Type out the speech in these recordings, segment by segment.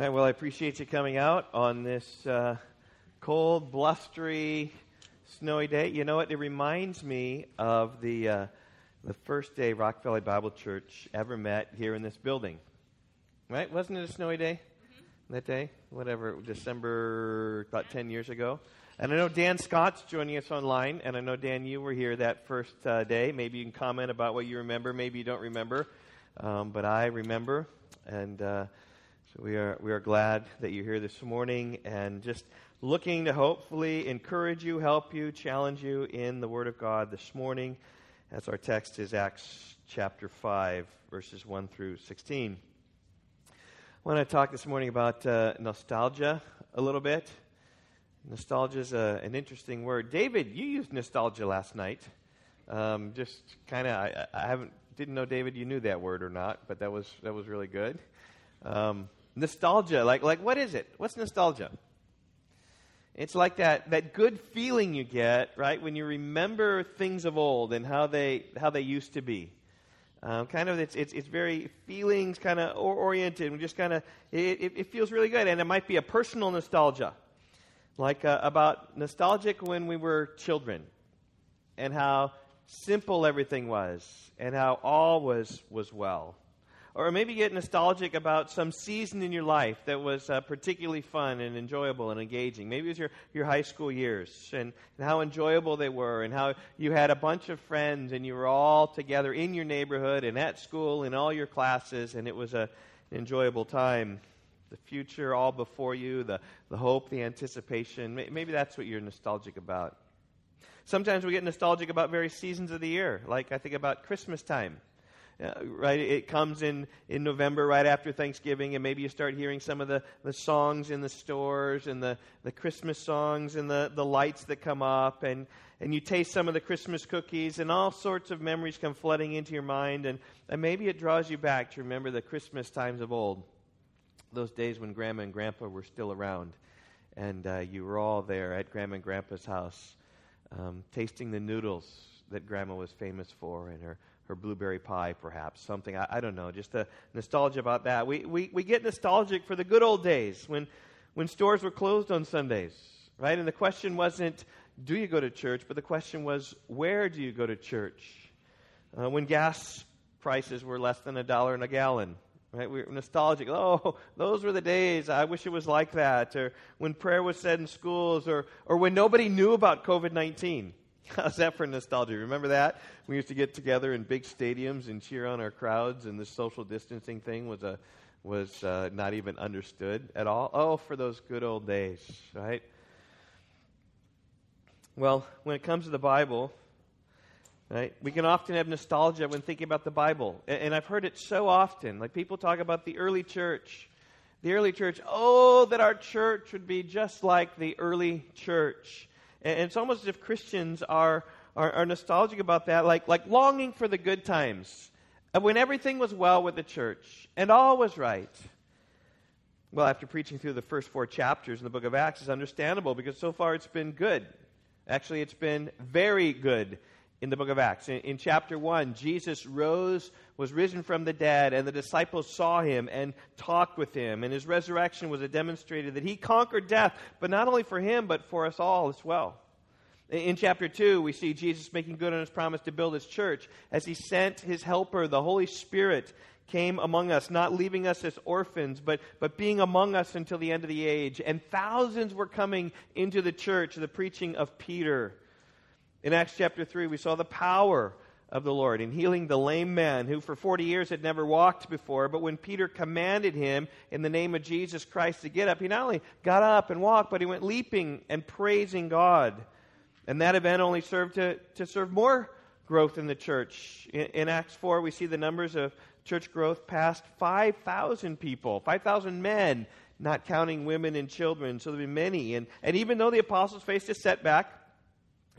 All right, well, I appreciate you coming out on this uh, cold, blustery, snowy day. You know what? It reminds me of the, uh, the first day Rock Valley Bible Church ever met here in this building. Right? Wasn't it a snowy day that day? Whatever, December, about 10 years ago. And I know Dan Scott's joining us online, and I know, Dan, you were here that first uh, day. Maybe you can comment about what you remember. Maybe you don't remember. Um, but I remember. And uh, so we are, we are glad that you're here this morning and just looking to hopefully encourage you, help you, challenge you in the Word of God this morning. As our text is Acts chapter 5, verses 1 through 16. I want to talk this morning about uh, nostalgia a little bit. Nostalgia is a, an interesting word. David, you used nostalgia last night. Um, just kind of, I, I, haven't didn't know David you knew that word or not, but that was that was really good. Um, nostalgia, like like what is it? What's nostalgia? It's like that, that good feeling you get, right, when you remember things of old and how they how they used to be. Um, kind of, it's, it's, it's very feelings kind of oriented, and just kind of, it, it, feels really good. And it might be a personal nostalgia, like uh, about nostalgic when we were children, and how simple everything was, and how all was was well. Or maybe get nostalgic about some season in your life that was uh, particularly fun and enjoyable and engaging. Maybe it was your, your high school years and, and how enjoyable they were, and how you had a bunch of friends and you were all together in your neighborhood and at school in all your classes, and it was a, an enjoyable time. The future all before you, the, the hope, the anticipation. Maybe that's what you're nostalgic about. Sometimes we get nostalgic about various seasons of the year, like I think about Christmas time. Uh, right? It comes in, in November right after Thanksgiving, and maybe you start hearing some of the, the songs in the stores and the, the Christmas songs and the, the lights that come up, and, and you taste some of the Christmas cookies, and all sorts of memories come flooding into your mind, and, and maybe it draws you back to remember the Christmas times of old, those days when Grandma and Grandpa were still around, and uh, you were all there at Grandma and Grandpa's house, um, tasting the noodles that Grandma was famous for, and her or blueberry pie, perhaps, something. I, I, don't know, just a nostalgia about that. We, we, we get nostalgic for the good old days when, when stores were closed on Sundays, right? And the question wasn't, do you go to church? But the question was, where do you go to church? Uh, when gas prices were less than a dollar in a gallon, right? We were nostalgic. Oh, those were the days. I wish it was like that. Or when prayer was said in schools, or, or when nobody knew about COVID 19. How's that for nostalgia? Remember that? We used to get together in big stadiums and cheer on our crowds, and the social distancing thing was a was uh, not even understood at all. Oh, for those good old days, right? Well, when it comes to the Bible, right, we can often have nostalgia when thinking about the Bible, and, and I've heard it so often. Like people talk about the early church, the early church. Oh, that our church would be just like the early church. And it's almost as if Christians are, are, are nostalgic about that, like, like longing for the good times uh, when everything was well with the church and all was right. Well, after preaching through the first four chapters in the book of Acts, it's understandable because so far it's been good. Actually, it's been very good in the book of Acts. In, in, chapter 1, Jesus rose, was risen from the dead, and the disciples saw him and talked with him. And his resurrection was a demonstrator that he conquered death, but not only for him, but for us all as well. In, in chapter 2, we see Jesus making good on his promise to build his church as he sent his helper, the Holy Spirit, came among us, not leaving us as orphans, but, but being among us until the end of the age. And thousands were coming into the church, the preaching of Peter. In Acts chapter 3, we saw the power of the Lord in healing the lame man who for 40 years had never walked before. But when Peter commanded him in the name of Jesus Christ to get up, he not only got up and walked, but he went leaping and praising God. And that event only served to, to serve more growth in the church. In, in Acts 4, we see the numbers of church growth past 5,000 people, 5,000 men, not counting women and children. So there be many. And, and even though the apostles faced a setback,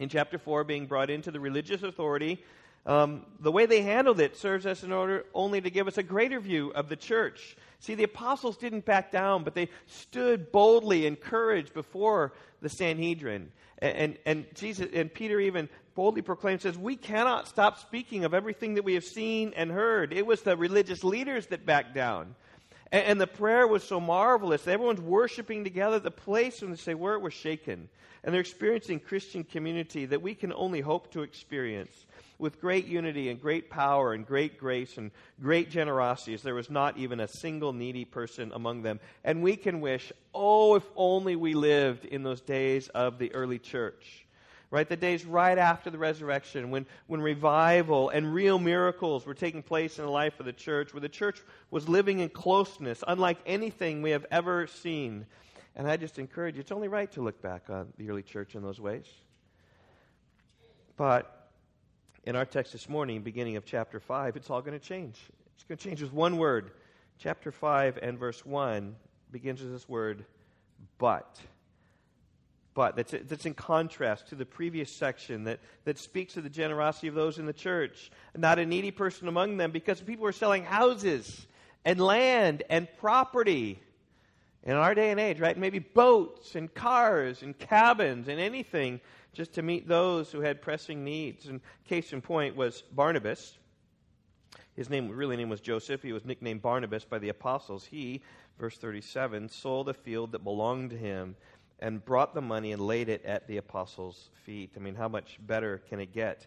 in chapter 4 being brought into the religious authority. Um, the way they handled it serves us in order only to give us a greater view of the church. See, the apostles didn't back down, but they stood boldly in courage before the Sanhedrin. And, and, and Jesus and Peter even boldly proclaimed, says, We cannot stop speaking of everything that we have seen and heard. It was the religious leaders that backed down. And, and the prayer was so marvelous. Everyone's worshiping together. The place, when they say where it was shaken. And they're experiencing Christian community that we can only hope to experience with great unity and great power and great grace and great generosity, as there was not even a single needy person among them. And we can wish, oh, if only we lived in those days of the early church. Right? The days right after the resurrection, when, when revival and real miracles were taking place in the life of the church, where the church was living in closeness, unlike anything we have ever seen. And I just encourage you, it's only right to look back on the early church in those ways. But in our text this morning, beginning of chapter 5, it's all going to change. It's going to change with one word. Chapter 5 and verse 1 begins with this word, but. But that's, that's in contrast to the previous section that, that speaks of the generosity of those in the church. Not a needy person among them because people were selling houses and land and property in our day and age, right? Maybe boats and cars and cabins and anything just to meet those who had pressing needs. And case in point was Barnabas. His name, really name was Joseph. He was nicknamed Barnabas by the apostles. He, verse 37, sold a field that belonged to him and brought the money and laid it at the apostles' feet. I mean, how much better can it get?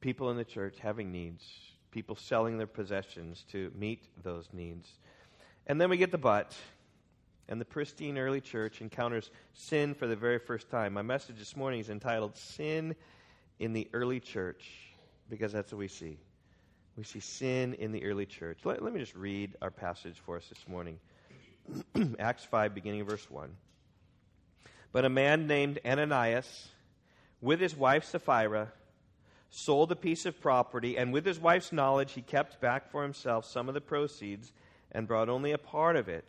People in the church having needs, people selling their possessions to meet those needs. And then we get the but and the pristine early church encounters sin for the very first time. My message this morning is entitled Sin in the Early Church, because that's what we see. We see sin in the early church. Let, let me just read our passage for us this morning Acts 5, beginning verse 1. But a man named Ananias, with his wife Sapphira, sold a piece of property, and with his wife's knowledge, he kept back for himself some of the proceeds and brought only a part of it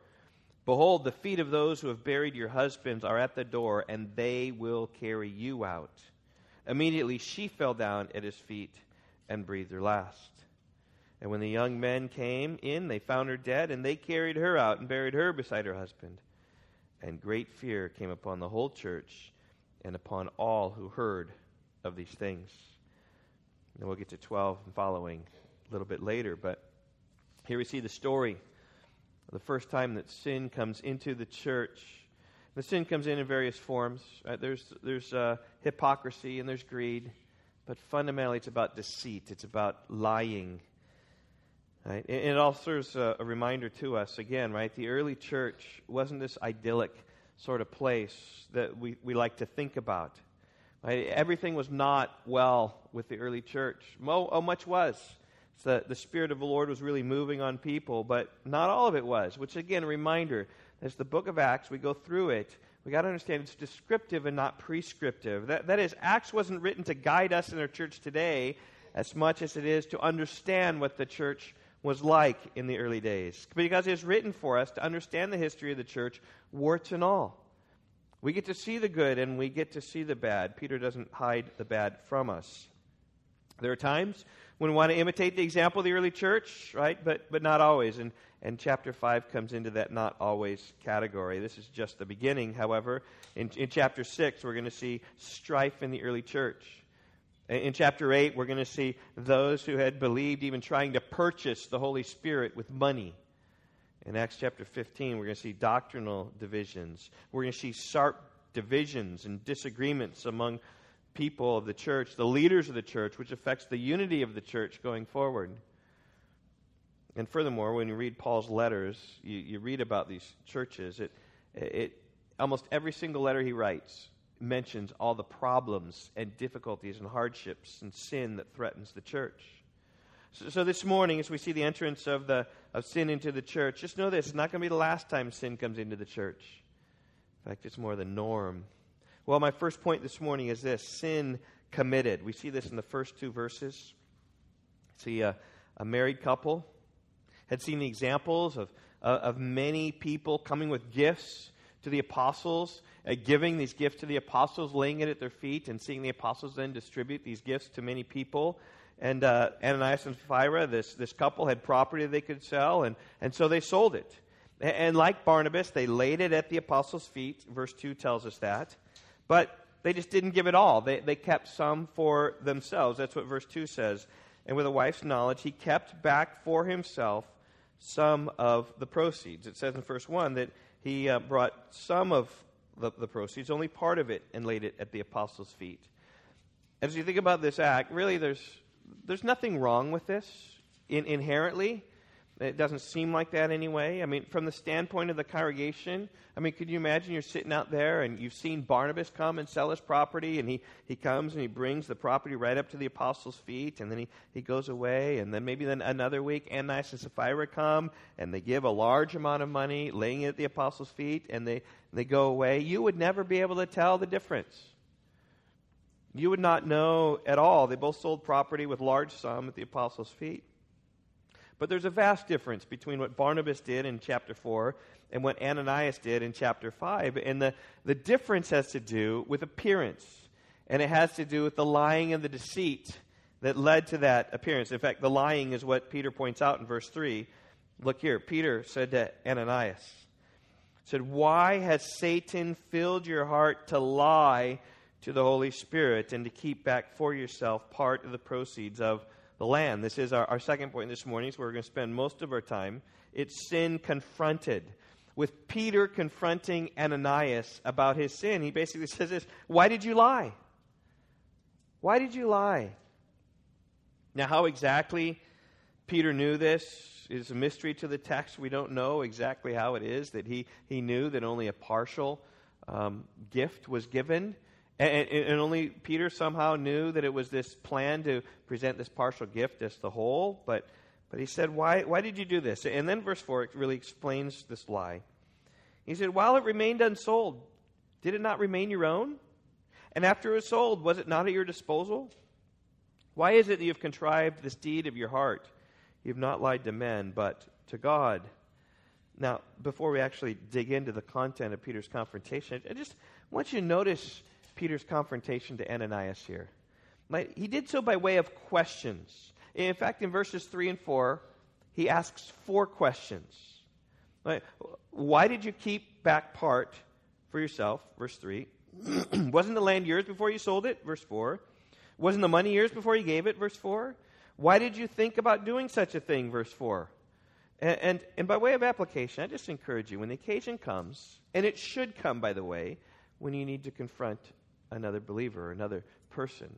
Behold, the feet of those who have buried your husbands are at the door, and they will carry you out. Immediately she fell down at his feet and breathed her last. And when the young men came in, they found her dead, and they carried her out and buried her beside her husband. And great fear came upon the whole church and upon all who heard of these things. And we'll get to 12 and following a little bit later, but here we see the story the first time that sin comes into the church. The sin comes in in various forms. Right? There's, there's uh, hypocrisy and there's greed, but fundamentally it's about deceit, it's about lying. Right? And it also serves a, a reminder to us, again, right? The early church wasn't this idyllic sort of place that we, we like to think about. Right? Everything was not well with the early church. Mo, oh, much was the, the Spirit of the Lord was really moving on people, but not all of it was, which, again, a reminder as the book of Acts, we go through it, we got to understand it's descriptive and not prescriptive. That, that is, Acts wasn't written to guide us in our church today as much as it is to understand what the church was like in the early days. Because it's written for us to understand the history of the church, warts and all. We get to see the good and we get to see the bad. Peter doesn't hide the bad from us. There are times we want to imitate the example of the early church, right? But, but not always. And, and chapter 5 comes into that not always category. This is just the beginning, however. In, in chapter 6, we're going to see strife in the early church. In, chapter 8, we're going to see those who had believed even trying to purchase the Holy Spirit with money. In Acts chapter 15, we're going to see doctrinal divisions. We're going to see sharp divisions and disagreements among people of the church, the leaders of the church, which affects the unity of the church going forward. And furthermore, when you read Paul's letters, you, you read about these churches. It, it almost every single letter he writes mentions all the problems and difficulties and hardships and sin that threatens the church. So, so, this morning, as we see the entrance of, the, of sin into the church, just know this it's not going to be the last time sin comes into the church. In fact, it's more the norm. Well, my first point this morning is this sin committed. We see this in the first two verses. See a, a married couple had seen the examples of, uh, of many people coming with gifts to the apostles, uh, giving these gifts to the apostles, laying it at their feet, and seeing the apostles then distribute these gifts to many people. And uh, Ananias and Sapphira, this, this couple, had property they could sell, and, and so they sold it. And, and like Barnabas, they laid it at the apostles' feet. Verse 2 tells us that. But they just didn't give it all. They, they kept some for themselves. That's what verse 2 says. And with a wife's knowledge, he kept back for himself some of the proceeds. It says in verse 1 that he uh, brought some of the, the proceeds, only part of it, and laid it at the apostles' feet. As you think about this act, really there's, there's nothing wrong with this in, inherently. It doesn't seem like that anyway. I mean, from the standpoint of the congregation, I mean, could you imagine you're sitting out there and you've seen Barnabas come and sell his property, and he, he comes and he brings the property right up to the apostles' feet, and then he, he goes away, and then maybe then another week, Ananias and Sapphira come, and they give a large amount of money, laying it at the apostles' feet, and they, they go away. You would never be able to tell the difference. You would not know at all. They both sold property with large sum at the apostles' feet. But there's a vast difference between what Barnabas did in chapter 4 and what Ananias did in chapter 5. And the, the difference has to do with appearance, and it has to do with the lying and the deceit that led to that appearance. In fact, the lying is what Peter points out in verse 3. Look here. Peter said to Ananias, said, Why has Satan filled your heart to lie to the Holy Spirit and to keep back for yourself part of the proceeds of the land. This is our, our second point this morning, so we're going to spend most of our time. It's sin confronted. With Peter confronting Ananias about his sin, he basically says this Why did you lie? Why did you lie? Now, how exactly Peter knew this is a mystery to the text. We don't know exactly how it is that he, he knew that only a partial um, gift was given. And, and, only Peter somehow knew that it was this plan to present this partial gift as the whole. But, but he said, why, why did you do this? And then verse 4 really explains this lie. He said, While it remained unsold, did it not remain your own? And after it was sold, was it not at your disposal? Why is it that you have contrived this deed of your heart? You have not lied to men, but to God. Now, before we actually dig into the content of Peter's confrontation, I just want you to notice Peter's confrontation to Ananias here. He did so by way of questions. In fact, in verses 3 and 4, he asks four questions. Why did you keep back part for yourself? Verse 3. Wasn't the land yours before you sold it? Verse 4. Wasn't the money yours before you gave it? Verse 4. Why did you think about doing such a thing? Verse 4. And, and, and by way of application, I just encourage you when the occasion comes, and it should come, by the way, when you need to confront another believer, or another person,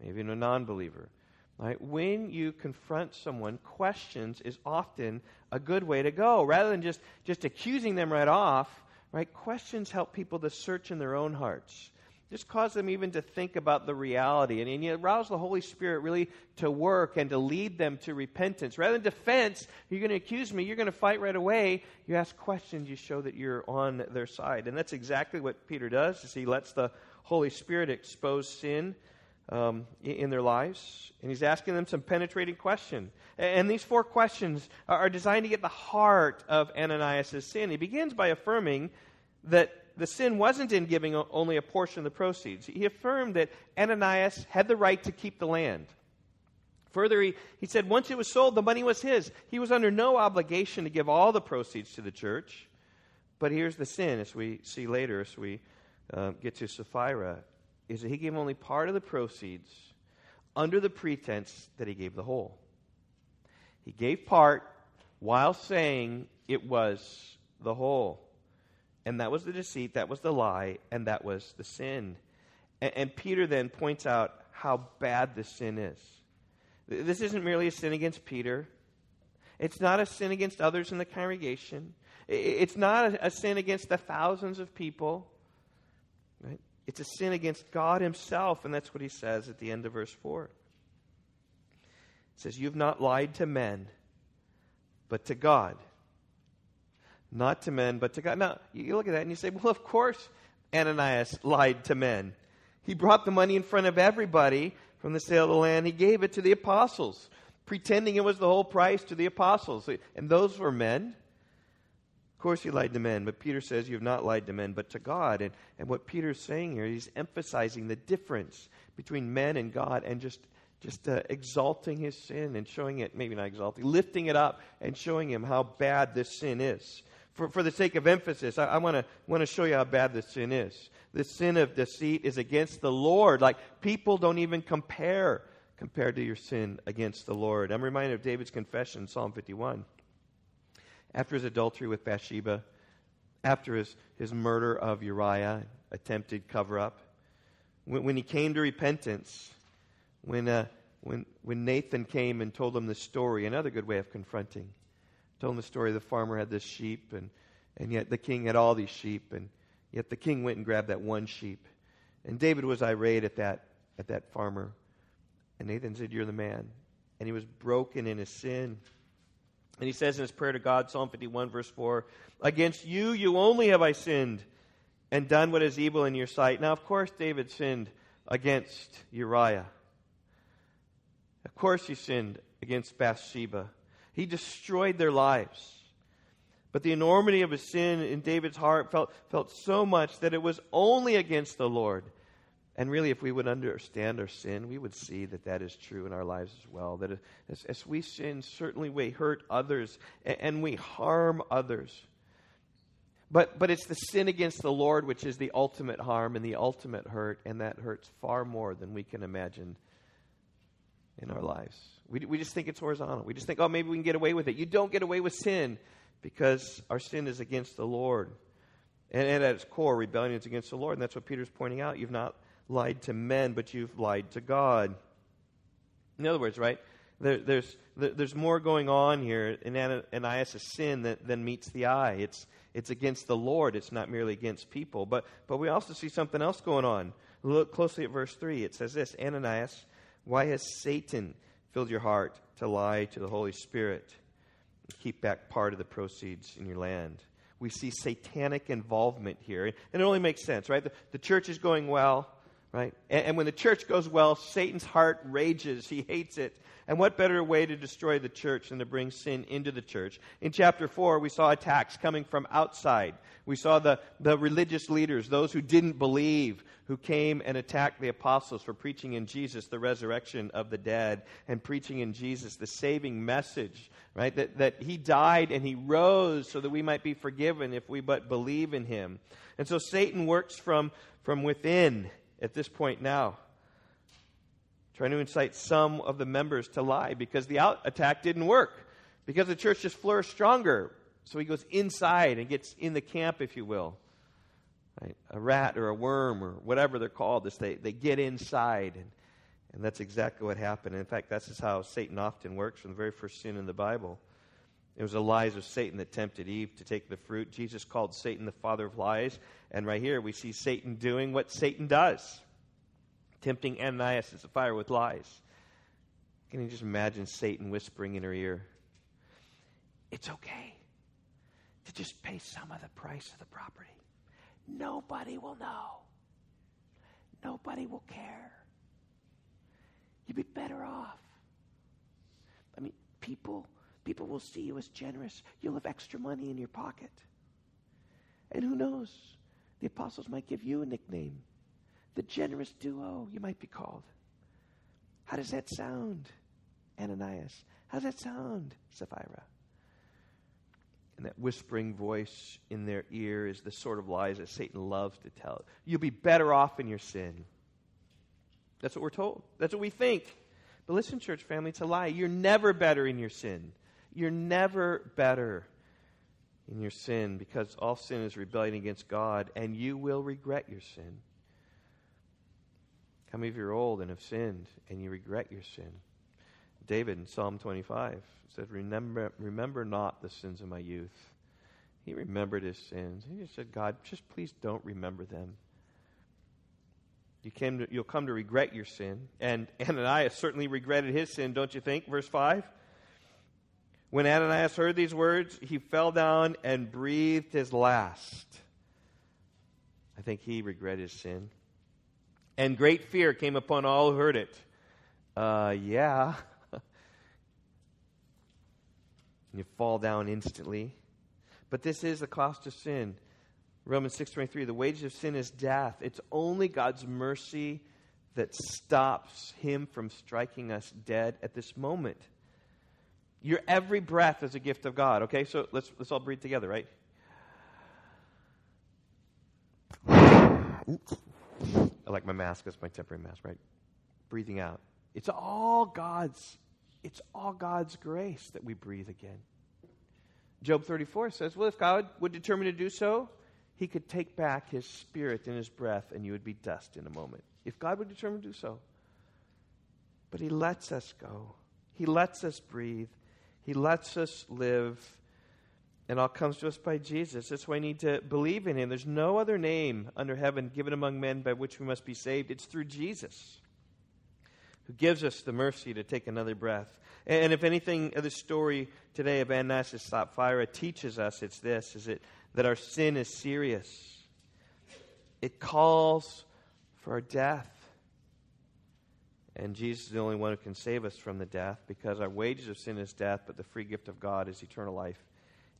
maybe even a non believer. Right? When you confront someone, questions is often a good way to go. Rather than just, just accusing them right off, right? Questions help people to search in their own hearts. Just cause them even to think about the reality. And, and you arouse the Holy Spirit really to work and to lead them to repentance. Rather than defense, you're going to accuse me, you're going to fight right away. You ask questions, you show that you're on their side. And that's exactly what Peter does, is he lets the Holy Spirit expose sin um, in their lives. And he's asking them some penetrating questions. And these four questions are designed to get the heart of Ananias' sin. He begins by affirming that the sin wasn't in giving only a portion of the proceeds. He affirmed that Ananias had the right to keep the land. Further, he, he said once it was sold, the money was his. He was under no obligation to give all the proceeds to the church. But here's the sin, as we see later, as we uh, get to Sapphira is that he gave only part of the proceeds under the pretense that he gave the whole. He gave part while saying it was the whole. And that was the deceit, that was the lie, and that was the sin. And, and Peter then points out how bad this sin is. This isn't merely a sin against Peter. It's not a sin against others in the congregation. It's not a, a sin against the thousands of people, right? It's a sin against God Himself, and that's what He says at the end of verse 4. It says, You've not lied to men, but to God. Not to men, but to God. Now, you look at that and you say, Well, of course Ananias lied to men. He brought the money in front of everybody from the sale of the land. He gave it to the apostles, pretending it was the whole price to the apostles. And those were men. Of course, he lied to men, but Peter says, You have not lied to men, but to God. And, and what Peter's saying here, he's emphasizing the difference between men and God and just, just uh, exalting his sin and showing it, maybe not exalting, lifting it up and showing him how bad this sin is. For, for the sake of emphasis, I, I want to show you how bad this sin is. The sin of deceit is against the Lord. Like, people don't even compare compared to your sin against the Lord. I'm reminded of David's confession, Psalm 51 after his adultery with Bathsheba, after his, his murder of Uriah, attempted cover up, when, when he came to repentance, when, uh, when, when Nathan came and told him the story, another good way of confronting, told him the story the farmer had this sheep, and, and yet the king had all these sheep, and yet the king went and grabbed that one sheep. And David was irate at that, at that farmer. And Nathan said, You're the man. And he was broken in his sin. And he says in his prayer to God, Psalm 51, verse 4, Against you, you only have I sinned and done what is evil in your sight. Now, of course, David sinned against Uriah. Of course, he sinned against Bathsheba. He destroyed their lives. But the enormity of his sin in David's heart felt, felt so much that it was only against the Lord and really, if we would understand our sin, we would see that that is true in our lives as well. That as, as we sin, certainly we hurt others and, and we harm others. But, but it's the sin against the Lord which is the ultimate harm and the ultimate hurt, and that hurts far more than we can imagine in our lives. We, we just think it's horizontal. We just think, oh, maybe we can get away with it. You don't get away with sin because our sin is against the Lord. And, and at its core, rebellion is against the Lord. And that's what Peter's pointing out. You've not lied to men, but you've lied to God. In other words, right? There, there's, there's more going on here in Ananias' sin than, than meets the eye. It's, it's against the Lord, it's not merely against people. But, but we also see something else going on. Look closely at verse 3. It says this Ananias, why has Satan filled your heart to lie to the Holy Spirit and keep back part of the proceeds in your land? We see satanic involvement here. And it only makes sense, right? The, the church is going well right? And, and, when the church goes well, Satan's heart rages. He hates it. And what better way to destroy the church than to bring sin into the church? In chapter 4, we saw attacks coming from outside. We saw the, the religious leaders, those who didn't believe, who came and attacked the apostles for preaching in Jesus the resurrection of the dead and preaching in Jesus the saving message, right? That, that he died and he rose so that we might be forgiven if we but believe in him. And so Satan works from, from within at this point now, trying to incite some of the members to lie because the out attack didn't work, because the church just flourished stronger. So he goes inside and gets in the camp, if you will. Right? A rat or a worm or whatever they're called, this, they, they get inside. And, and that's exactly what happened. In fact, that's just how Satan often works from the very first sin in the Bible. It was the lies of Satan that tempted Eve to take the fruit. Jesus called Satan the father of lies. And right here we see Satan doing what Satan does tempting Ananias and Sapphira with lies. Can you just imagine Satan whispering in her ear? It's okay to just pay some of the price of the property. Nobody will know. Nobody will care. You'd be better off. I mean, people People will see you as generous. You'll have extra money in your pocket. And who knows? The apostles might give you a nickname. The generous duo, you might be called. How does that sound, Ananias? How does that sound, Sapphira? And that whispering voice in their ear is the sort of lies that Satan loves to tell. You'll be better off in your sin. That's what we're told. That's what we think. But listen, church family, it's a lie. You're never better in your sin. You're never better in your sin because all sin is rebellion against God, and you will regret your sin. How many of you are old and have sinned and you regret your sin? David in Psalm 25 said, Remember, remember not the sins of my youth. he remembered his sins. He just said, God, just please don't remember them. You came to, you'll come to regret your sin. And Ananias certainly regretted his sin, don't you think? Verse 5. When Ananias heard these words, he fell down and breathed his last. I think he regretted his sin. And great fear came upon all who heard it. Uh, yeah. you fall down instantly. But this is the cost of sin. Romans 6:23 the wages of sin is death. It's only God's mercy that stops him from striking us dead at this moment. Your every breath is a gift of God. Okay, so let's let's all breathe together, right? I like my mask. That's my temporary mask, right? Breathing out. It's all God's. It's all God's grace that we breathe again. Job 34 says, Well, if God would determine to do so, he could take back his spirit and his breath, and you would be dust in a moment. If God would determine to do so. But he lets us go, he lets us breathe, he lets us live. And all comes to us by Jesus. That's why we need to believe in him. There's no other name under heaven given among men by which we must be saved. It's through Jesus who gives us the mercy to take another breath. And if anything the story today of Ananias and Sapphira teaches us, it's this, is it that our sin is serious. It calls for our death. And Jesus is the only one who can save us from the death because our wages of sin is death, but the free gift of God is eternal life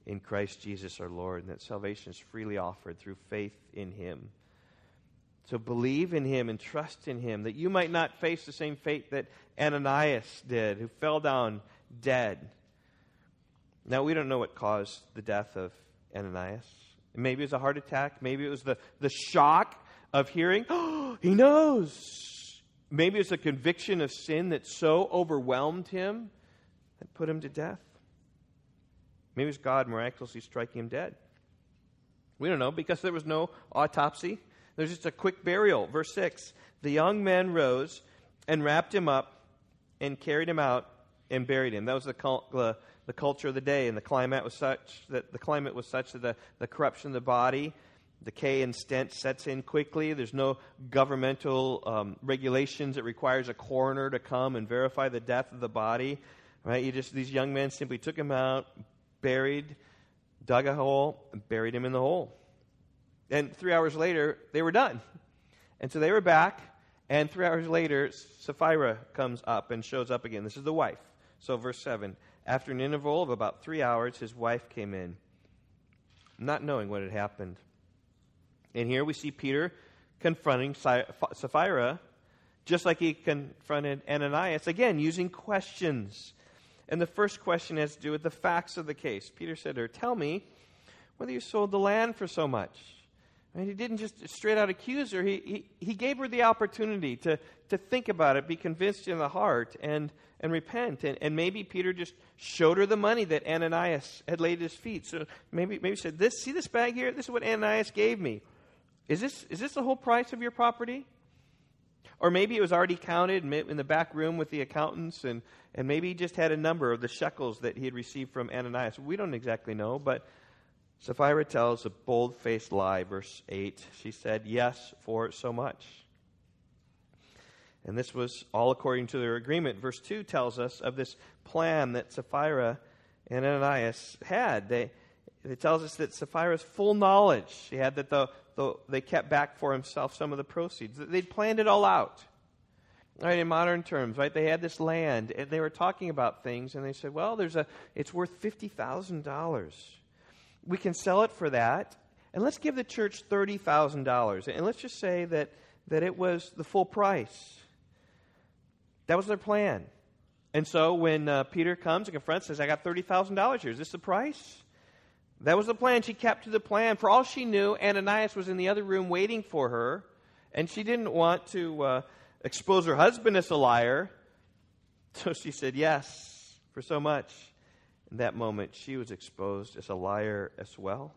in Christ Jesus our Lord. And that salvation is freely offered through faith in Him. So believe in him and trust in him that you might not face the same fate that Ananias did, who fell down dead. Now, we don't know what caused the death of Ananias. Maybe it was a heart attack. Maybe it was the, the shock of hearing, oh, he knows. Maybe it was a conviction of sin that so overwhelmed him that put him to death. Maybe it was God miraculously striking him dead. We don't know because there was no autopsy. There's just a quick burial. Verse 6 The young men rose and wrapped him up and carried him out and buried him. That was the, the, the culture of the day, and the climate was such that the climate was such that the, the corruption of the body, decay and stench sets in quickly. There's no governmental um, regulations that requires a coroner to come and verify the death of the body. Right? You just these young men simply took him out, buried, dug a hole, and buried him in the hole. And three hours later, they were done. And so they were back, and three hours later, Sapphira comes up and shows up again. This is the wife. So, verse 7 After an interval of about three hours, his wife came in, not knowing what had happened. And here we see Peter confronting Sapphira, just like he confronted Ananias, again, using questions. And the first question has to do with the facts of the case. Peter said to her, Tell me whether you sold the land for so much. And he didn't just straight out accuse her. He, he, he gave her the opportunity to, to think about it, be convinced in the heart, and, and repent. And, and maybe Peter just showed her the money that Ananias had laid at his feet. So maybe, maybe said, this, See this bag here? This is what Ananias gave me. Is this, is this the whole price of your property? Or maybe it was already counted in the back room with the accountants, and, and maybe he just had a number of the shekels that he had received from Ananias. We don't exactly know, but Sapphira tells a bold faced lie, verse 8. She said, Yes, for so much. And this was all according to their agreement. Verse 2 tells us of this plan that Sapphira and Ananias had. They, it tells us that Sapphira's full knowledge, she had that the, the, they kept back for himself some of the proceeds. They'd planned it all out. Right, in modern terms, right? They had this land and they were talking about things and they said, well, there's a, it's worth $50,000 we can sell it for that. And let's give the church $30,000. And let's just say that, that it was the full price. That was their plan. And so when uh, Peter comes and confronts, says, I got $30,000 here. Is this the price? That was the plan. She kept to the plan. For all she knew, Ananias was in the other room waiting for her, and she didn't want to uh, expose her husband as a liar. So she said, Yes, for so much. In that moment, she was exposed as a liar as well.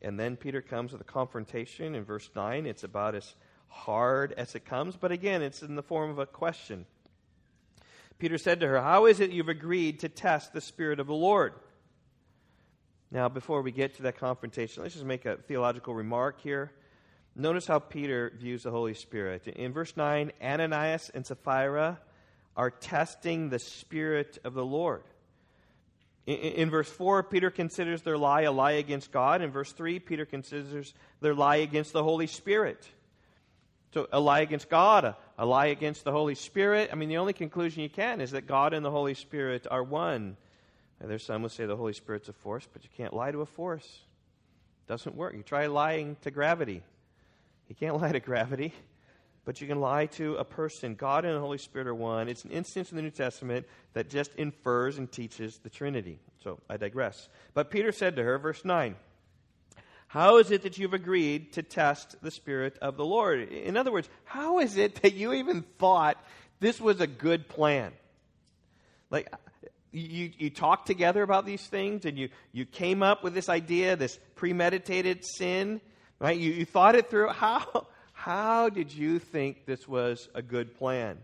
And then Peter comes with a confrontation in verse 9. It's about as hard as it comes, but again, it's in the form of a question. Peter said to her, How is it you've agreed to test the Spirit of the Lord? Now, before we get to that confrontation, let's just make a theological remark here. Notice how Peter views the Holy Spirit. In verse 9, Ananias and Sapphira are testing the Spirit of the Lord. In, in, verse 4, Peter considers their lie a lie against God. In verse 3, Peter considers their lie against the Holy Spirit. So, a lie against God, a, a lie against the Holy Spirit. I mean, the only conclusion you can is that God and the Holy Spirit are one. And there's some who say the Holy Spirit's a force, but you can't lie to a force. It doesn't work. You try lying to gravity. You can't lie to gravity, but you can lie to a person. God and the Holy Spirit are one. It's an instance in the New Testament that just infers and teaches the Trinity. So I digress. But Peter said to her, verse 9, How is it that you've agreed to test the Spirit of the Lord? In other words, how is it that you even thought this was a good plan? Like, you, you talked together about these things and you, you came up with this idea, this premeditated sin, right? You, you thought it through. How, how did you think this was a good plan?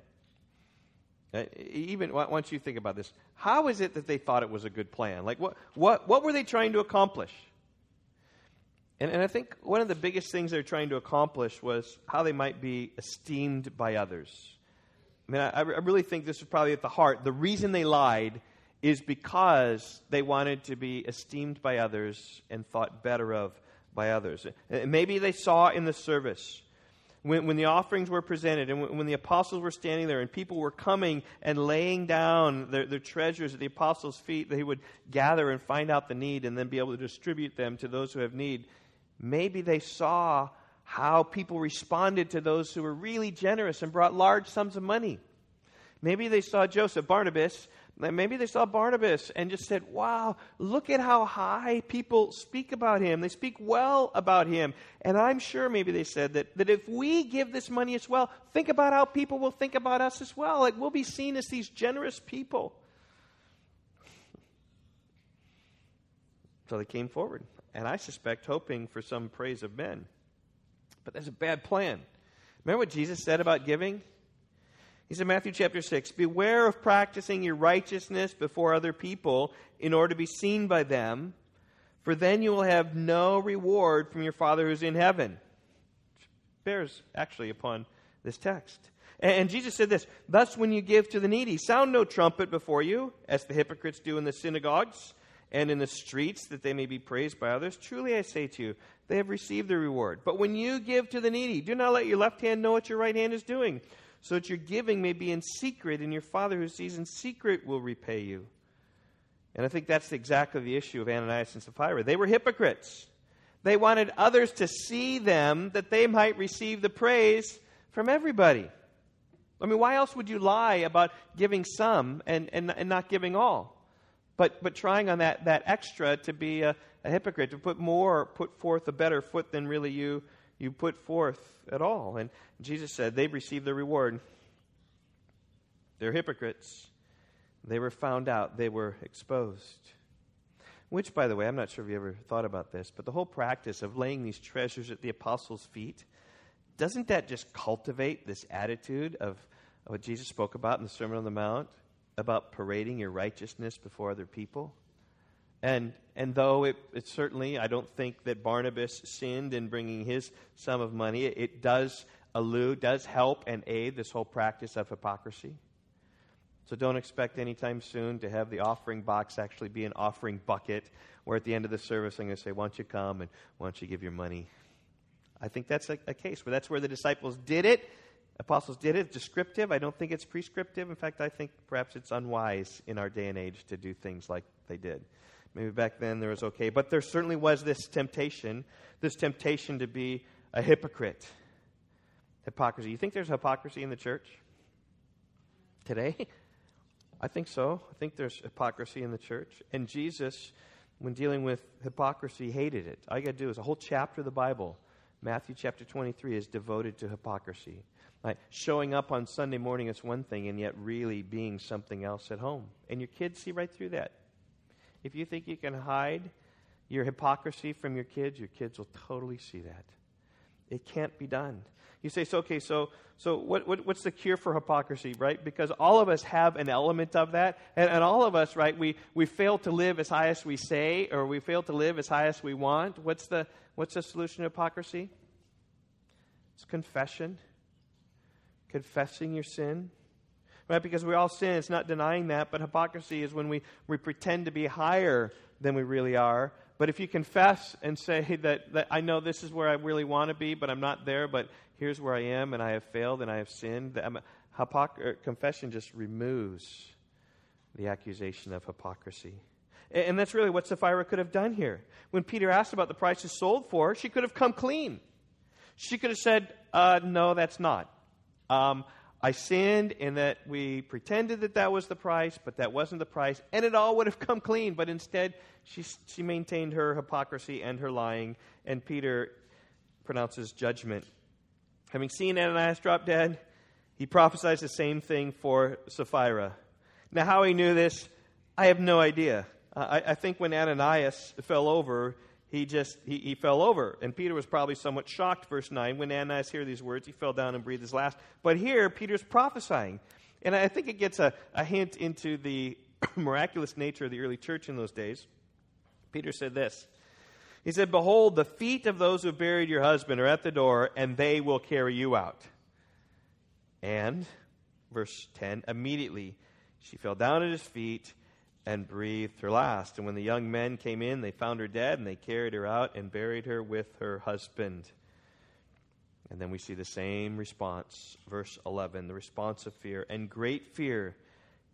Uh, even once you think about this, how is it that they thought it was a good plan? Like, what, what, what were they trying to accomplish? And, and I think one of the biggest things they're trying to accomplish was how they might be esteemed by others. I mean, I, I really think this is probably at the heart. The reason they lied is because they wanted to be esteemed by others and thought better of by others. Uh, maybe they saw in the service when, when the offerings were presented and when, when, the apostles were standing there and people were coming and laying down their, their treasures at the apostles' feet, they would gather and find out the need and then be able to distribute them to those who have need. Maybe they saw how people responded to those who were really generous and brought large sums of money. Maybe they saw Joseph, Barnabas, Maybe they saw Barnabas and just said, Wow, look at how high people speak about him. They speak well about him. And I'm sure maybe they said that, that if we give this money as well, think about how people will think about us as well. Like we'll be seen as these generous people. So they came forward. And I suspect hoping for some praise of men. But that's a bad plan. Remember what Jesus said about giving? He said, Matthew chapter 6, Beware of practicing your righteousness before other people in order to be seen by them, for then you will have no reward from your Father who's in heaven. Which bears actually upon this text. And Jesus said this Thus, when you give to the needy, sound no trumpet before you, as the hypocrites do in the synagogues and in the streets, that they may be praised by others. Truly, I say to you, they have received their reward. But when you give to the needy, do not let your left hand know what your right hand is doing so that your giving may be in secret, and your Father who sees in secret will repay you. And I think that's exactly the issue of Ananias and Sapphira. They were hypocrites. They wanted others to see them that they might receive the praise from everybody. I mean, why else would you lie about giving some and, and, and not giving all? But, but trying on that, that extra to be a, a hypocrite, to put more, put forth a better foot than really you you put forth at all. And Jesus said they've received their reward. They're hypocrites. They were found out, they were exposed. Which, by the way, I'm not sure if you ever thought about this, but the whole practice of laying these treasures at the apostles' feet, doesn't that just cultivate this attitude of, of what Jesus spoke about in the Sermon on the Mount about parading your righteousness before other people? And, and though it, it, certainly, I don't think that Barnabas sinned in bringing his sum of money, it, it does allude, does help and aid this whole practice of hypocrisy. So don't expect anytime soon to have the offering box actually be an offering bucket where at the end of the service I'm going to say, Why don't you come and why don't you give your money? I think that's a, a case where that's where the disciples did it. Apostles did it. descriptive. I don't think it's prescriptive. In fact, I think perhaps it's unwise in our day and age to do things like they did. Maybe back then there was okay. But there certainly was this temptation, this temptation to be a hypocrite. Hypocrisy. You think there's hypocrisy in the church today? I think so. I think there's hypocrisy in the church. And Jesus, when dealing with hypocrisy, hated it. All you got to do is a whole chapter of the Bible, Matthew chapter 23, is devoted to hypocrisy. Like showing up on Sunday morning is one thing, and yet really being something else at home. And your kids see right through that. If you think you can hide your hypocrisy from your kids, your kids will totally see that. It can't be done. You say, so okay, so so what, what, what's the cure for hypocrisy, right? Because all of us have an element of that, and, and all of us, right? We we fail to live as high as we say, or we fail to live as high as we want. What's the what's the solution to hypocrisy? It's confession. Confessing your sin. Right? Because we all sin. It's not denying that, but hypocrisy is when we, we pretend to be higher than we really are. But if you confess and say that, that I know this is where I really want to be, but I'm not there, but here's where I am, and I have failed and I have sinned, the, hypoc- confession just removes the accusation of hypocrisy. And, and that's really what Sapphira could have done here. When Peter asked about the price it's sold for, she could have come clean. She could have said, uh, No, that's not. Um, I sinned in that we pretended that that was the price, but that wasn't the price, and it all would have come clean. But instead, she, she maintained her hypocrisy and her lying, and Peter pronounces judgment. Having seen Ananias drop dead, he prophesies the same thing for Sapphira. Now, how he knew this, I have no idea. I, I think when Ananias fell over, he just he, he fell over. And peter was probably somewhat shocked verse 9 when ananias heard these words he fell down and breathed his last. But here peter's prophesying. And i think it gets a, a hint into the miraculous nature of the early church in those days. Peter said this. He said behold the feet of those who buried your husband are at the door and they will carry you out. And verse 10 immediately she fell down at his feet and breathed her last. And when the young men came in, they found her dead, and they carried her out and buried her with her husband. And then we see the same response, verse 11, the response of fear. And great fear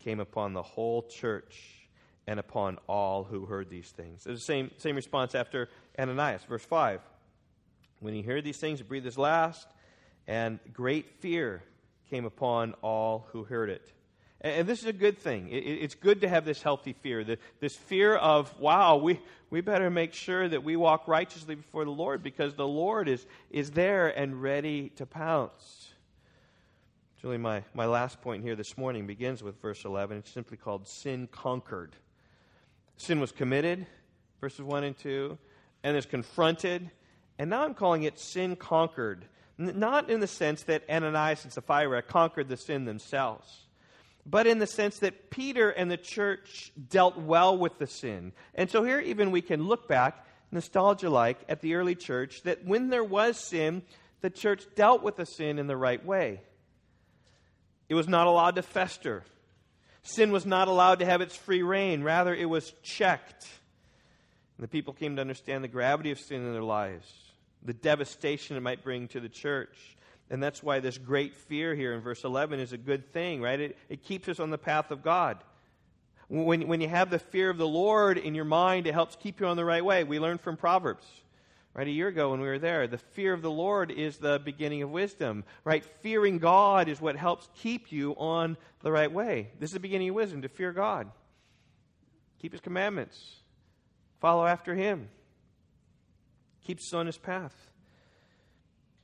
came upon the whole church and upon all who heard these things. The same, same response after Ananias, verse 5. When he heard these things, he breathed his last, and great fear came upon all who heard it. And this is a good thing. It's good to have this healthy fear, this fear of, wow, we, we better make sure that we walk righteously before the Lord because the Lord is, is there and ready to pounce. It's really my, my last point here this morning begins with verse 11. It's simply called Sin Conquered. Sin was committed, verses 1 and 2, and is confronted. And now I'm calling it sin conquered. Not in the sense that Ananias and Sapphira conquered the sin themselves but in the sense that Peter and the church dealt well with the sin. And so here, even we can look back, nostalgia like, at the early church, that when there was sin, the church dealt with the sin in the right way. It was not allowed to fester. Sin was not allowed to have its free rein. Rather, it was checked. And the people came to understand the gravity of sin in their lives, the devastation it might bring to the church. And that's why this great fear here in verse 11 is a good thing, right? It, it keeps us on the path of God. When, when you have the fear of the Lord in your mind, it helps keep you on the right way. We learned from Proverbs, right? A year ago when we were there, the fear of the Lord is the beginning of wisdom, right? Fearing God is what helps keep you on the right way. This is the beginning of wisdom, to fear God, keep His commandments, follow after Him, keeps us on His path.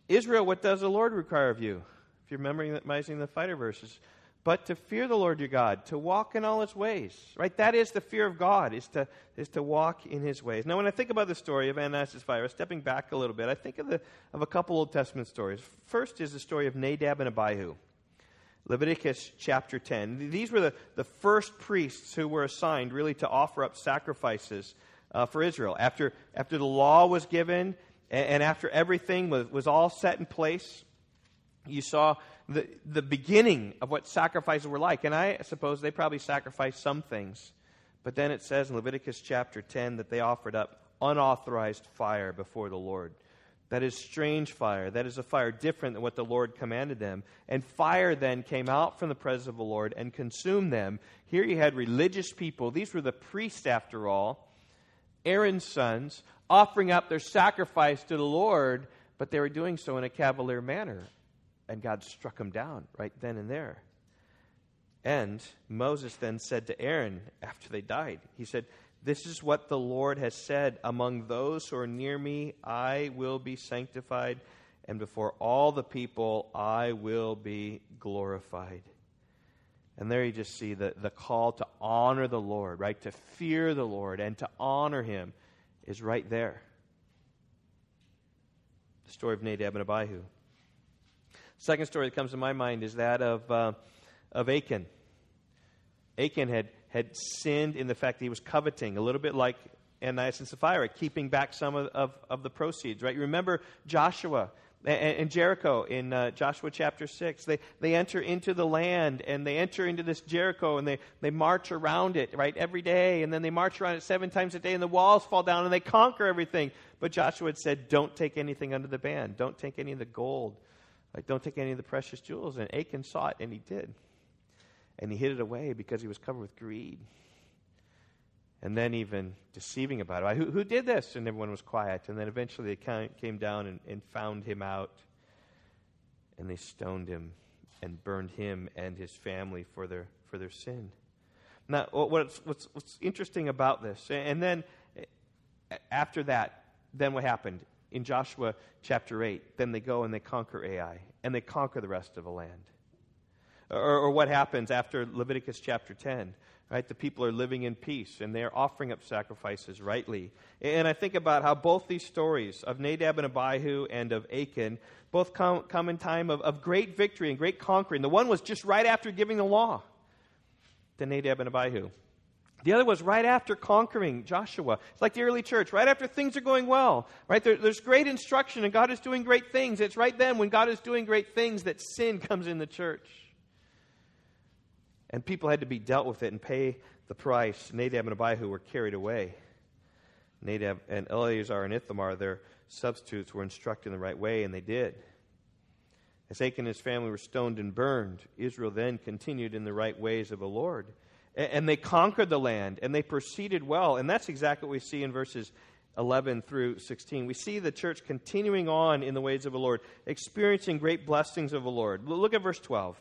Israel, what does the Lord require of you? If you're memorizing the fighter verses. But to fear the Lord your God, to walk in all his ways. Right? That is the fear of God, is to, is to walk in his ways. Now, when I think about the story of Ananias and Sapphira, stepping back a little bit, I think of, the, of a couple Old Testament stories. First is the story of Nadab and Abihu. Leviticus chapter 10. These were the, the first priests who were assigned really to offer up sacrifices uh, for Israel. After, after the law was given and, after everything was, was all set in place, you saw the, the beginning of what sacrifices were like. And I suppose they probably sacrificed some things. But then it says in Leviticus chapter 10 that they offered up unauthorized fire before the Lord. That is strange fire. That is a fire different than what the Lord commanded them. And fire then came out from the presence of the Lord and consumed them. Here you had religious people. These were the priests, after all, Aaron's sons, offering up their sacrifice to the Lord, but they were doing so in a cavalier manner. And God struck them down right then and there. And Moses then said to Aaron after they died, He said, This is what the Lord has said Among those who are near me, I will be sanctified, and before all the people, I will be glorified. And there you just see the, the call to honor the Lord, right? To fear the Lord and to honor Him is right there. the story of Nadab and Abihu. Second story that comes to my mind is that of, uh, of Achan. Achan had, had sinned in the fact that he was coveting, a little bit like Ananias and Sapphira, keeping back some of, of, of the proceeds, right? You remember Joshua and, Jericho in uh, Joshua chapter 6. They, they enter into the land and they enter into this Jericho and they, they march around it, right, every day. And then they march around it seven times a day and the walls fall down and they conquer everything. But Joshua had said, don't take anything under the ban. Don't take any of the gold. Like, don't take any of the precious jewels. And Achan saw it and he did. And he hid it away because he was covered with greed and then even deceiving about it. Who, who did this? And everyone was quiet. And then eventually they came down and, and found him out, and they stoned him and burned him and his family for their, for their sin. Now, what's, what's, what's interesting about this, and then after that, then what happened? In Joshua chapter 8, then they go and they conquer Ai, and they conquer the rest of the land. Or, or what happens after Leviticus chapter 10? Right? The people are living in peace and they're offering up sacrifices rightly. And I think about how both these stories of Nadab and Abihu and of Achan both come, come in time of, of great victory and great conquering. The one was just right after giving the law to Nadab and Abihu. The other was right after conquering Joshua. It's like the early church, right after things are going well. Right? There, there's great instruction and God is doing great things. It's right then when God is doing great things that sin comes in the church and people had to be dealt with it and pay the price. Nadab and Abihu were carried away. Nadab and Eleazar and Ithamar, their substitutes, were instructed in the right way, and they did. As Achan and his family were stoned and burned, Israel then continued in the right ways of the Lord. And they conquered the land, and they proceeded well. And that's exactly what we see in verses 11 through 16. We see the church continuing on in the ways of the Lord, experiencing great blessings of the Lord. Look at verse 12.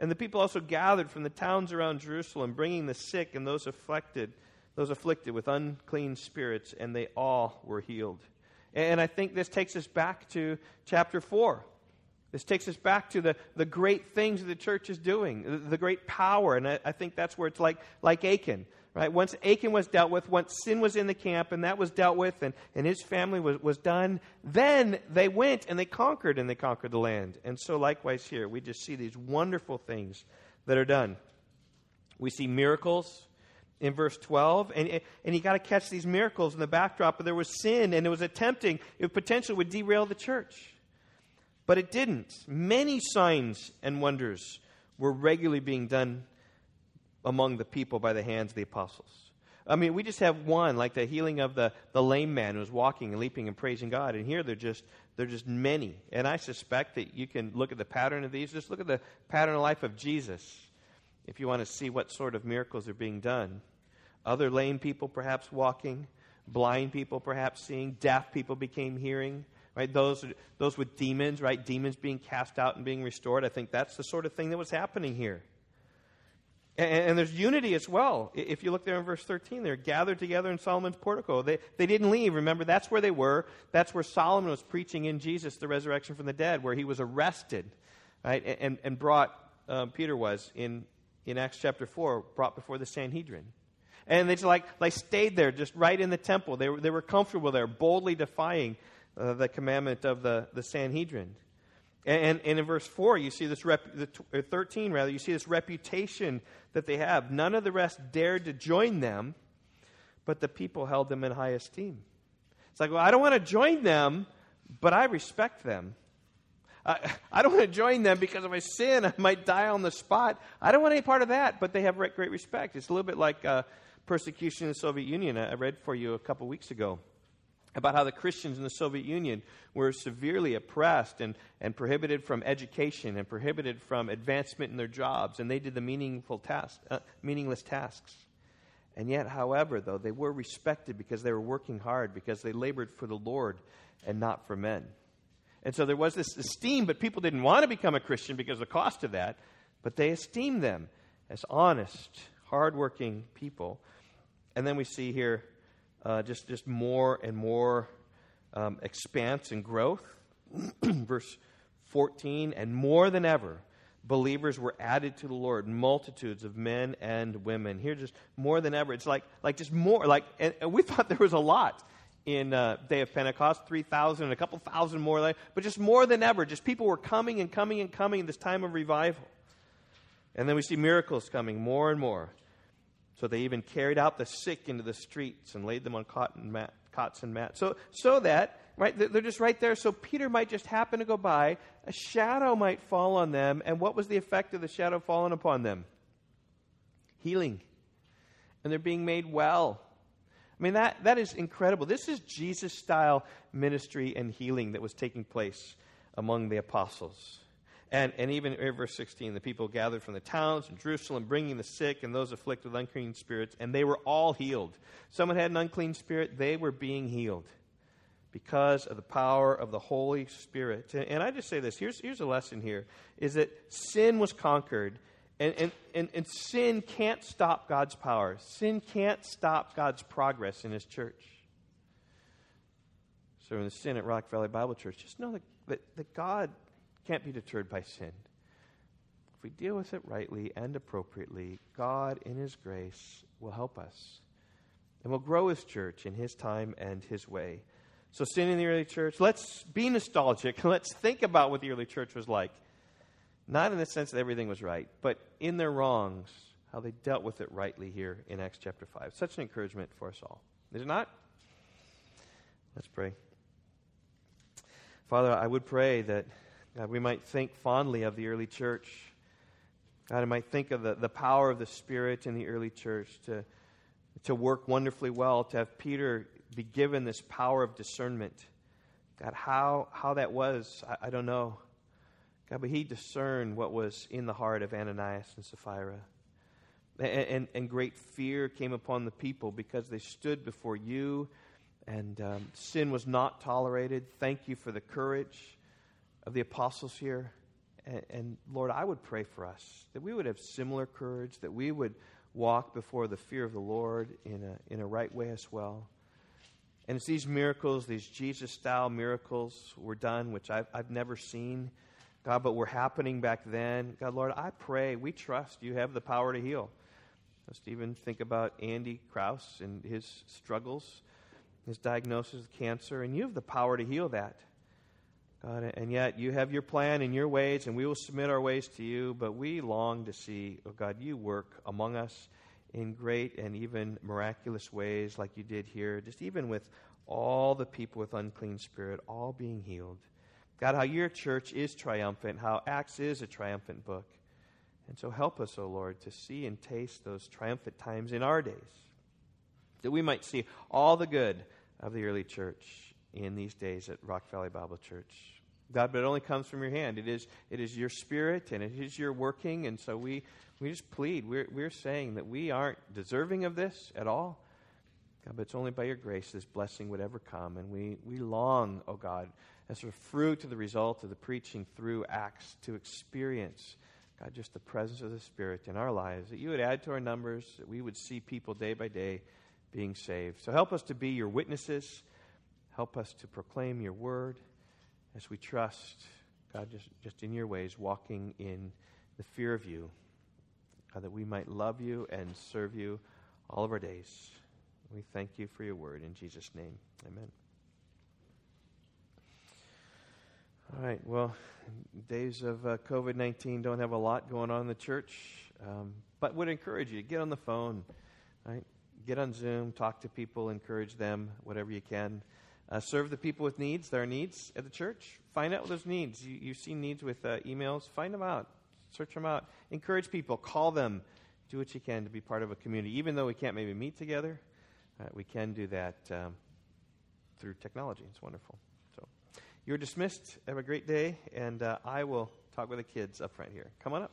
And the people also gathered from the towns around Jerusalem, bringing the sick and those afflicted, those afflicted with unclean spirits, and they all were healed. And I think this takes us back to chapter 4. This takes us back to the, the great things that the church is doing, the, the great power. And I, I, think that's where it's like, like Achan. Right? Once Achan was dealt with, once sin was in the camp and that was dealt with and, and his family was, was done, then they went and they conquered and they conquered the land. And so, likewise, here, we just see these wonderful things that are done. We see miracles in verse 12, and, and you got to catch these miracles in the backdrop. But there was sin and it was attempting, it potentially would derail the church. But it didn't. Many signs and wonders were regularly being done among the people by the hands of the apostles. I mean, we just have one, like the healing of the, the lame man who was walking and leaping and praising God. And here they're just they're just many. And I suspect that you can look at the pattern of these. Just look at the pattern of life of Jesus if you want to see what sort of miracles are being done. Other lame people perhaps walking, blind people perhaps seeing, deaf people became hearing. Right? Those, those with demons, right? Demons being cast out and being restored. I think that's the sort of thing that was happening here. And, and, there's unity as well. If you look there in verse 13, they're gathered together in Solomon's portico. They, they didn't leave. Remember, that's where they were. That's where Solomon was preaching in Jesus, the resurrection from the dead, where he was arrested, right? And, and brought, um, Peter was in, in Acts chapter 4, brought before the Sanhedrin. And they just like, like stayed there, just right in the temple. They were, they were comfortable there, boldly defying uh, the commandment of the, the Sanhedrin. And, and, in verse 4, you see this, rep, the 13 rather, you see this reputation that they have. None of the rest dared to join them, but the people held them in high esteem. It's like, well, I don't want to join them, but I respect them. I, I don't want to join them because if I sin, I might die on the spot. I don't want any part of that, but they have great respect. It's a little bit like uh, persecution in the Soviet Union. I read for you a couple weeks ago about how the Christians in the Soviet Union were severely oppressed and, and prohibited from education and prohibited from advancement in their jobs, and they did the meaningful task, uh, meaningless tasks. And yet, however, though, they were respected because they were working hard, because they labored for the Lord and not for men. And so there was this esteem, but people didn't want to become a Christian because of the cost of that, but they esteemed them as honest, hardworking people. And then we see here uh, just, just more and more um, expanse and growth. Verse 14, and more than ever, believers were added to the Lord, multitudes of men and women. Here, just more than ever. It's like, like just more. Like, and, and we thought there was a lot in uh, day of Pentecost, 3,000 and a couple thousand more, but just more than ever. Just people were coming and coming and coming in this time of revival. And then we see miracles coming more and more. So they even carried out the sick into the streets and laid them on cotton mat, cots and mats. So, so that, right, they're just right there. So Peter might just happen to go by, a shadow might fall on them. And what was the effect of the shadow falling upon them? Healing. And they're being made well. I mean, that, that is incredible. This is Jesus style ministry and healing that was taking place among the apostles. And, and even in verse 16, the people gathered from the towns in Jerusalem, bringing the sick and those afflicted with unclean spirits, and they were all healed. Someone had an unclean spirit, they were being healed because of the power of the Holy Spirit. And, and I just say this here's, here's a lesson here is that sin was conquered and, and, and, and sin can't stop God's power. Sin can't stop God's progress in His church. So, in the sin at Rock Valley Bible Church, just know that, that, that God can't be deterred by sin. If we deal with it rightly and appropriately, God, in His grace, will help us. And will grow His church in His time and His way. So, sin in the early church, let's be nostalgic. Let's think about what the early church was like. Not in the sense that everything was right, but in their wrongs, how they dealt with it rightly here in Acts chapter 5. Such an encouragement for us all. Is it not? Let's pray. Father, I would pray that God, we might think fondly of the early church. God, I might think of the, the power of the Spirit in the early church to, to work wonderfully well, to have Peter be given this power of discernment. God, how, how that was, I, I don't know. God, but he discerned what was in the heart of Ananias and Sapphira. And, and, and great fear came upon the people because they stood before you, and um, sin was not tolerated. Thank you for the courage of the apostles here. And, and Lord, I would pray for us that we would have similar courage, that we would walk before the fear of the Lord in a, in a right way as well. And it's these miracles, these Jesus style miracles were done, which I've, I've never seen. God, but were happening back then. God, Lord, I pray, we trust you have the power to heal. Just even think about Andy Kraus and his struggles, his diagnosis of cancer, and you have the power to heal that. God, and yet you have your plan and your ways, and we will submit our ways to you, but we long to see, oh God, you work among us in great and even miraculous ways like you did here, just even with all the people with unclean spirit, all being healed. God, how your church is triumphant, how Acts is a triumphant book. And so help us, O oh Lord, to see and taste those triumphant times in our days, that we might see all the good of the early church in these days at Rock Valley Bible Church. God, but it only comes from your hand. It is, it is your spirit and it is your working. And so we, we just plead. We're, we're saying that we aren't deserving of this at all. God, but it's only by your grace this blessing would ever come. And we, we long, oh God, as a fruit of the result of the preaching through Acts to experience, God, just the presence of the Spirit in our lives, that you would add to our numbers, that we would see people day by day being saved. So help us to be your witnesses. Help us to proclaim your word as we trust, God, just, just in your ways, walking in the fear of you, God, that we might love you and serve you all of our days. We thank you for your word. In Jesus' name, amen. All right, well, days of uh, COVID 19 don't have a lot going on in the church, um, but would encourage you to get on the phone, right? Get on Zoom, talk to people, encourage them, whatever you can. Uh, serve the people with needs, their needs at the church. Find out what those needs. You, you see needs with uh, emails, find them out, search them out. Encourage people, call them, do what you can to be part of a community. Even though we can't maybe meet together, uh, we can do that um, through technology. It's wonderful. So you're dismissed. Have a great day, and uh, I will talk with the kids up front here. Come on up.